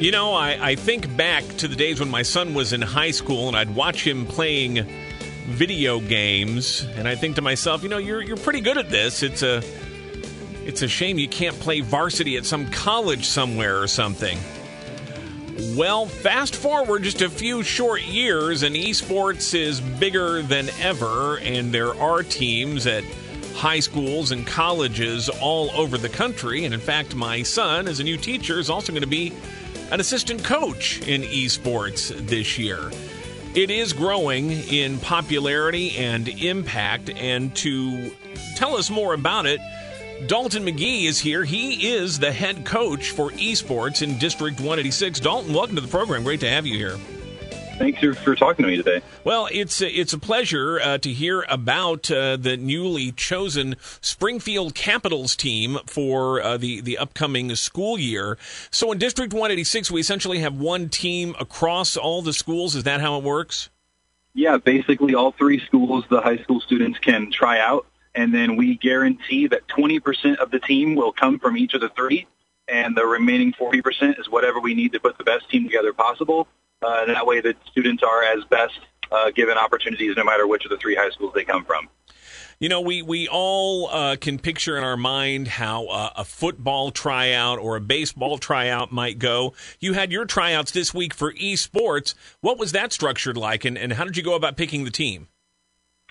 You know, I, I think back to the days when my son was in high school and I'd watch him playing video games, and I think to myself, you know, you're you're pretty good at this. It's a it's a shame you can't play varsity at some college somewhere or something. Well, fast forward just a few short years, and esports is bigger than ever, and there are teams at high schools and colleges all over the country. And in fact, my son, as a new teacher, is also going to be an assistant coach in esports this year. It is growing in popularity and impact, and to tell us more about it, Dalton McGhiey is here. He is the head coach for esports in District 186. Dalton, welcome to the program. Great to have you here. Thanks for, for talking to me today. Well, it's it's a pleasure uh, to hear about uh, the newly chosen Springfield Capitals team for uh, the the upcoming school year. So, in District 186, we essentially have one team across all the schools. Is that how it works? Yeah, basically, all three schools, the high school students can try out and then we guarantee that 20% of the team will come from each of the three, and the remaining 40% is whatever we need to put the best team together possible. Uh, and that way the students are as best uh, given opportunities no matter which of the three high schools they come from. You know, we we all uh, can picture in our mind how uh, a football tryout or a baseball tryout might go. You had your tryouts this week for esports. What was that structured like, and, and how did you go about picking the team?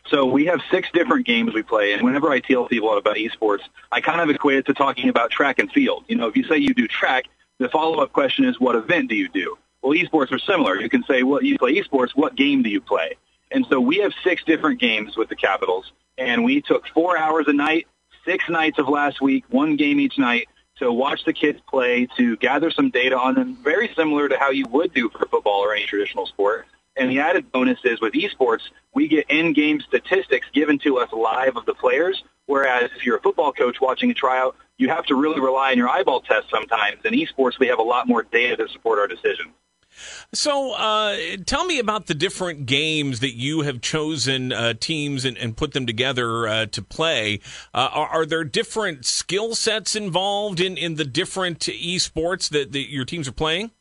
So we have six different games we play, and whenever I tell people about esports, I kind of equate it to talking about track and field. You know, if you say you do track, the follow-up question is, what event do you do? Well, esports are similar. You can say, well, you play esports, what game do you play? And so we have six different games with the Capitals, and we took four hours a night, six nights of last week, one game each night, to watch the kids play, to gather some data on them, very similar to how you would do for football or any traditional sport and the added bonus is with esports, we get in-game statistics given to us live of the players. Whereas if you're a football coach watching a tryout, you have to really rely on your eyeball test sometimes. In esports, we have a lot more data to support our decisions. So, uh, tell me about the different games that you have chosen uh, teams and, and, put them together uh, to play. Uh, are, are, there different skill sets involved in, in the different esports that, that your teams are playing?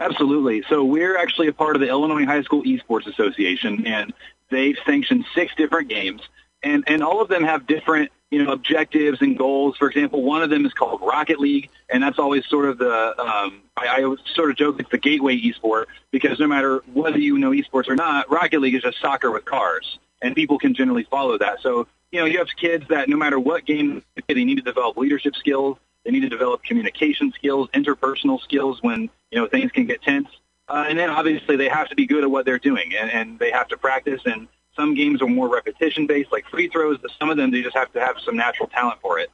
Absolutely. So we're actually a part of the Illinois High School Esports Association, and they've sanctioned six different games, and and all of them have different you know objectives and goals. For example, one of them is called Rocket League, and that's always sort of the um, I, I sort of joke it's the gateway esport because no matter whether you know esports or not, Rocket League is just soccer with cars, and people can generally follow that. So you know you have kids that no matter what game they need to develop leadership skills they need to develop communication skills, interpersonal skills when you know things can get tense, uh, and then obviously they have to be good at what they're doing, and, and they have to practice. And some games are more repetition based, like free throws. But some of them they just have to have some natural talent for it.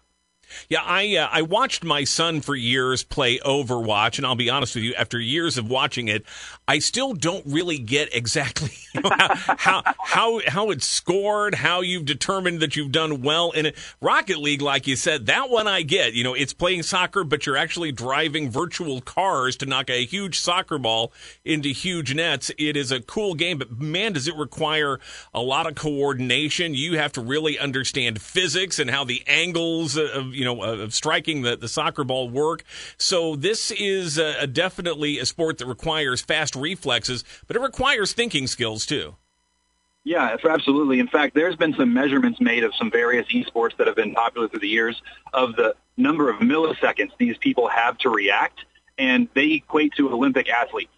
Yeah, I uh, I watched my son for years play Overwatch, and I'll be honest with you, after years of watching it, I still don't really get exactly how, how how how it's scored, how you've determined that you've done well in it. Rocket League, like you said, that one I get. You know, it's playing soccer, but you're actually driving virtual cars to knock a huge soccer ball into huge nets. It is a cool game, but man, does it require a lot of coordination. You have to really understand physics and how the angles of you know of striking the, the soccer ball work. So this is a, a definitely a sport that requires fast reflexes, but it requires thinking skills too. Yeah, absolutely. In fact, there's been some measurements made of some various esports that have been popular through the years of the number of milliseconds these people have to react, and they equate to Olympic athletes.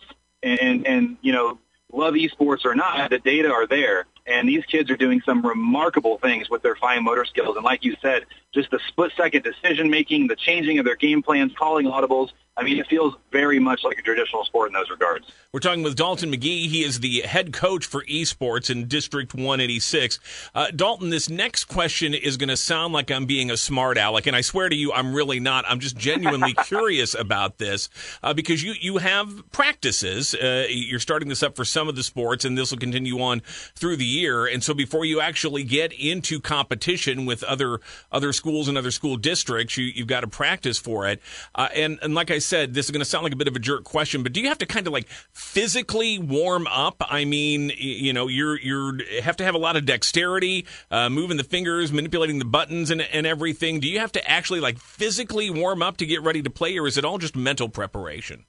And, and, and you know, love esports or not, the data are there. And these kids are doing some remarkable things with their fine motor skills. And like you said, just the split second decision making, the changing of their game plans, calling audibles. I mean, it feels very much like a traditional sport in those regards. We're talking with Dalton McGhiey. He is the head coach for esports in District 186. Uh, Dalton, this next question is going to sound like I'm being a smart aleck, and I swear to you, I'm really not. I'm just genuinely curious about this uh, because you you have practices. Uh, you're starting this up for some of the sports, and this will continue on through the year. And so, before you actually get into competition with other other schools and other school districts, you, you've got to practice for it. Uh, and and like I said, this is going to sound like a bit of a jerk question, but do you have to kind of like physically warm up? I mean, you know, you're you're have to have a lot of dexterity, uh, moving the fingers, manipulating the buttons, and and everything. Do you have to actually like physically warm up to get ready to play, or is it all just mental preparation?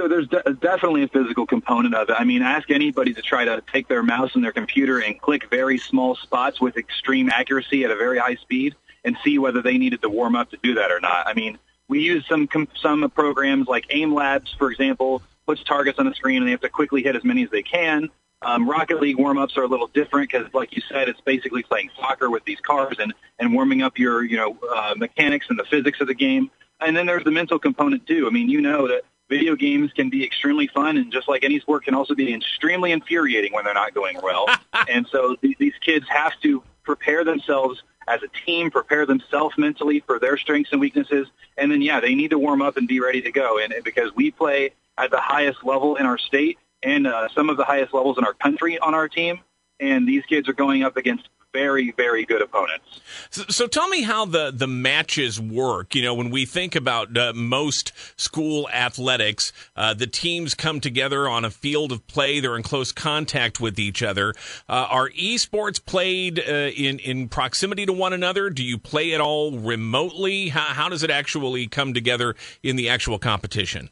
So there's de- definitely a physical component of it. I mean, ask anybody to try to take their mouse and their computer and click very small spots with extreme accuracy at a very high speed and see whether they needed to warm up to do that or not. I mean, we use some some programs like Aim Labs, for example, puts targets on the screen and they have to quickly hit as many as they can. Um, Rocket League warm-ups are a little different because, like you said, it's basically playing soccer with these cars and, and warming up your, you know, uh, mechanics and the physics of the game. And then there's the mental component too. I mean, you know that video games can be extremely fun, and just like any sport, can also be extremely infuriating when they're not going well. and so th- these kids have to prepare themselves as a team, prepare themselves mentally for their strengths and weaknesses, and then yeah, they need to warm up and be ready to go. And, and because we play at the highest level in our state and uh, some of the highest levels in our country on our team, and these kids are going up against very, very good opponents. So, so, tell me how the, the matches work. You know, when we think about uh, most school athletics, uh, the teams come together on a field of play. They're in close contact with each other. Uh, are esports played uh, in, in proximity to one another? Do you play it all remotely? How, how does it actually come together in the actual competition?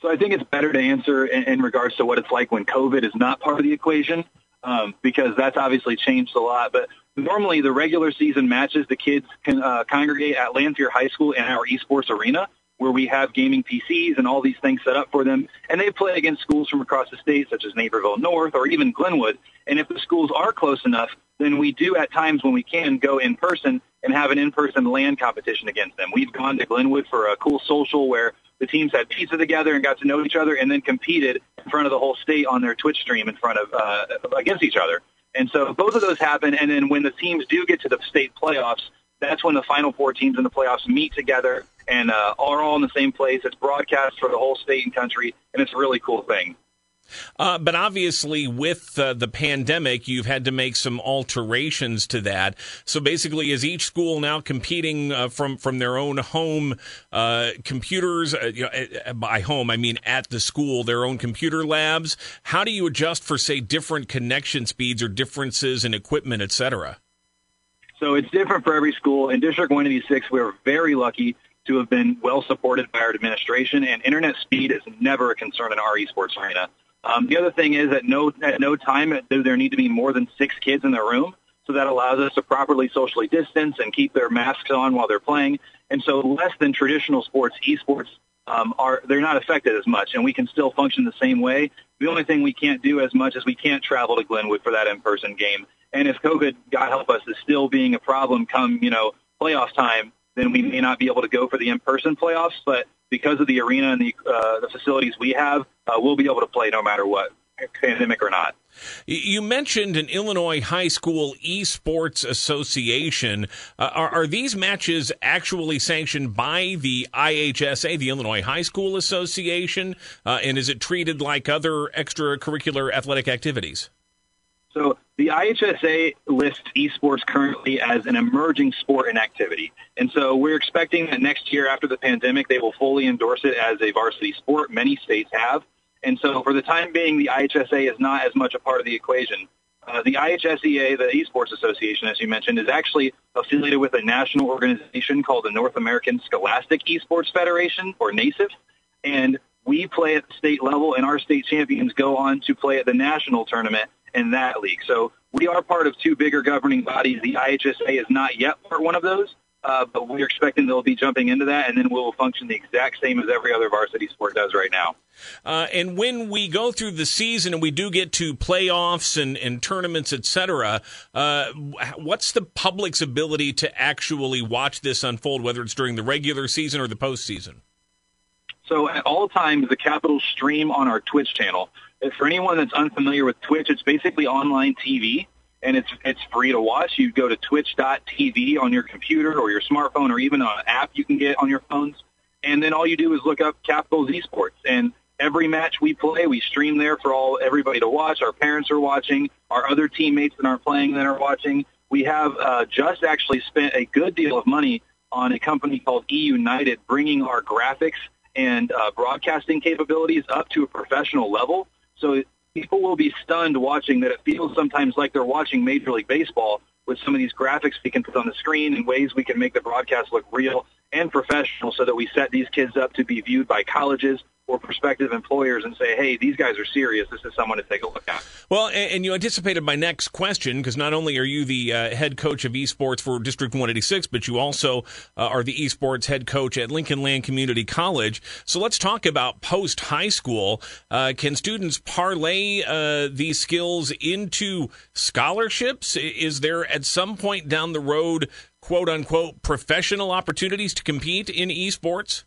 So I think it's better to answer in, in regards to what it's like when COVID is not part of the equation um, because that's obviously changed a lot. But normally, the regular season matches, the kids can uh, congregate at Lanphier High School in our esports arena, where we have gaming PCs and all these things set up for them. And they play against schools from across the state, such as Naperville North or even Glenwood. And if the schools are close enough, then we do at times when we can go in person and have an in-person LAN competition against them. We've gone to Glenwood for a cool social where the teams had pizza together and got to know each other and then competed in front of the whole state on their Twitch stream in front of uh, against each other. And so both of those happen. And then when the teams do get to the state playoffs, that's when the final four teams in the playoffs meet together and uh, are all in the same place. It's broadcast for the whole state and country, and it's a really cool thing. Uh, but obviously, with uh, the pandemic, you've had to make some alterations to that. So basically, is each school now competing uh, from from their own home uh, computers? Uh, you know, by home, I mean at the school, their own computer labs. How do you adjust for, say, different connection speeds or differences in equipment, et cetera? So it's different for every school. In District 186, we're very lucky to have been well supported by our administration, and internet speed is never a concern in our esports arena. Um, the other thing is at no at no time do there need to be more than six kids in the room, so that allows us to properly socially distance and keep their masks on while they're playing. And so less than traditional sports, esports um, are they're not affected as much, and we can still function the same way. The only thing we can't do as much as we can't travel to Glenwood for that in-person game. And if COVID, God help us, is still being a problem come you know playoff time, then we may not be able to go for the in-person playoffs. But because of the arena and the uh, the facilities we have, uh, we'll be able to play no matter what, pandemic or not. You mentioned an Illinois High School Esports Association. Uh, are, are, these matches actually sanctioned by the IHSA, the Illinois High School Association? Uh, and is it treated like other extracurricular athletic activities? So the IHSA lists esports currently as an emerging sport and activity. And so we're expecting that next year after the pandemic, they will fully endorse it as a varsity sport. Many states have. And so for the time being, the IHSA is not as much a part of the equation. Uh, the IHSEA, the Esports Association, as you mentioned, is actually affiliated with a national organization called the North American Scholastic Esports Federation, or NASEF. And we play at the state level, and our state champions go on to play at the national tournament in that league. So we are part of two bigger governing bodies. The IHSA is not yet part one of those, uh, but we're expecting they'll be jumping into that, and then we'll function the exact same as every other varsity sport does right now. Uh, and when we go through the season and we do get to playoffs and, and tournaments, etc., uh, what's the public's ability to actually watch this unfold, whether it's during the regular season or the postseason? So at all times, the Capitals stream on our Twitch channel for anyone that's unfamiliar with Twitch, it's basically online TV, and it's it's free to watch. You go to twitch.tv on your computer or your smartphone or even an app you can get on your phones, and then all you do is look up Capitals Esports. And every match we play, we stream there for all everybody to watch. Our parents are watching. Our other teammates that aren't playing that are watching. We have uh, just actually spent a good deal of money on a company called E United, bringing our graphics and uh, broadcasting capabilities up to a professional level. So people will be stunned watching that it feels sometimes like they're watching Major League Baseball with some of these graphics we can put on the screen and ways we can make the broadcast look real and professional so that we set these kids up to be viewed by colleges, or prospective employers and say, hey, these guys are serious. This is someone to take a look at. Well, and, you anticipated my next question because not only are you the uh, head coach of esports for District 186, but you also uh, are the esports head coach at Lincoln Land Community College. So let's talk about post high school. Uh, can students parlay uh, these skills into scholarships? Is there at some point down the road, quote unquote, professional opportunities to compete in esports?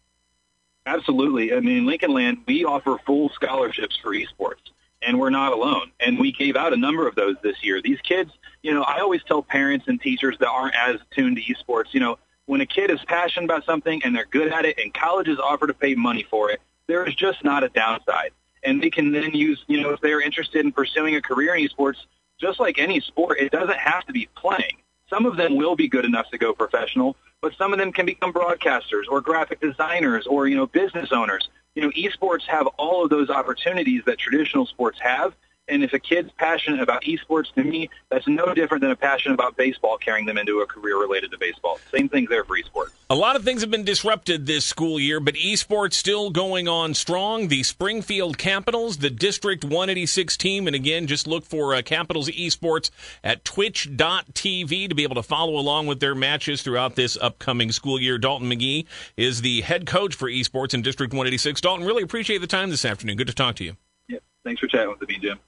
Absolutely. I mean, Lincoln Land, we offer full scholarships for esports, and we're not alone. And we gave out a number of those this year. These kids, you know, I always tell parents and teachers that aren't as tuned to esports, you know, when a kid is passionate about something and they're good at it and colleges offer to pay money for it, there is just not a downside. And they can then use, you know, if they're interested in pursuing a career in esports, just like any sport, it doesn't have to be playing. Some of them will be good enough to go professional, but some of them can become broadcasters or graphic designers or, you know, business owners. You know, esports have all of those opportunities that traditional sports have, and if a kid's passionate about esports, to me, that's no different than a passion about baseball carrying them into a career related to baseball. Same thing there for esports. A lot of things have been disrupted this school year, but esports still going on strong. The Springfield Capitals, the District 186 team, and again, just look for uh, Capitals esports at twitch.tv to be able to follow along with their matches throughout this upcoming school year. Dalton McGhiey is the head coach for esports in District 186. Dalton, really appreciate the time this afternoon. Good to talk to you. Thanks for chatting with me, Jim.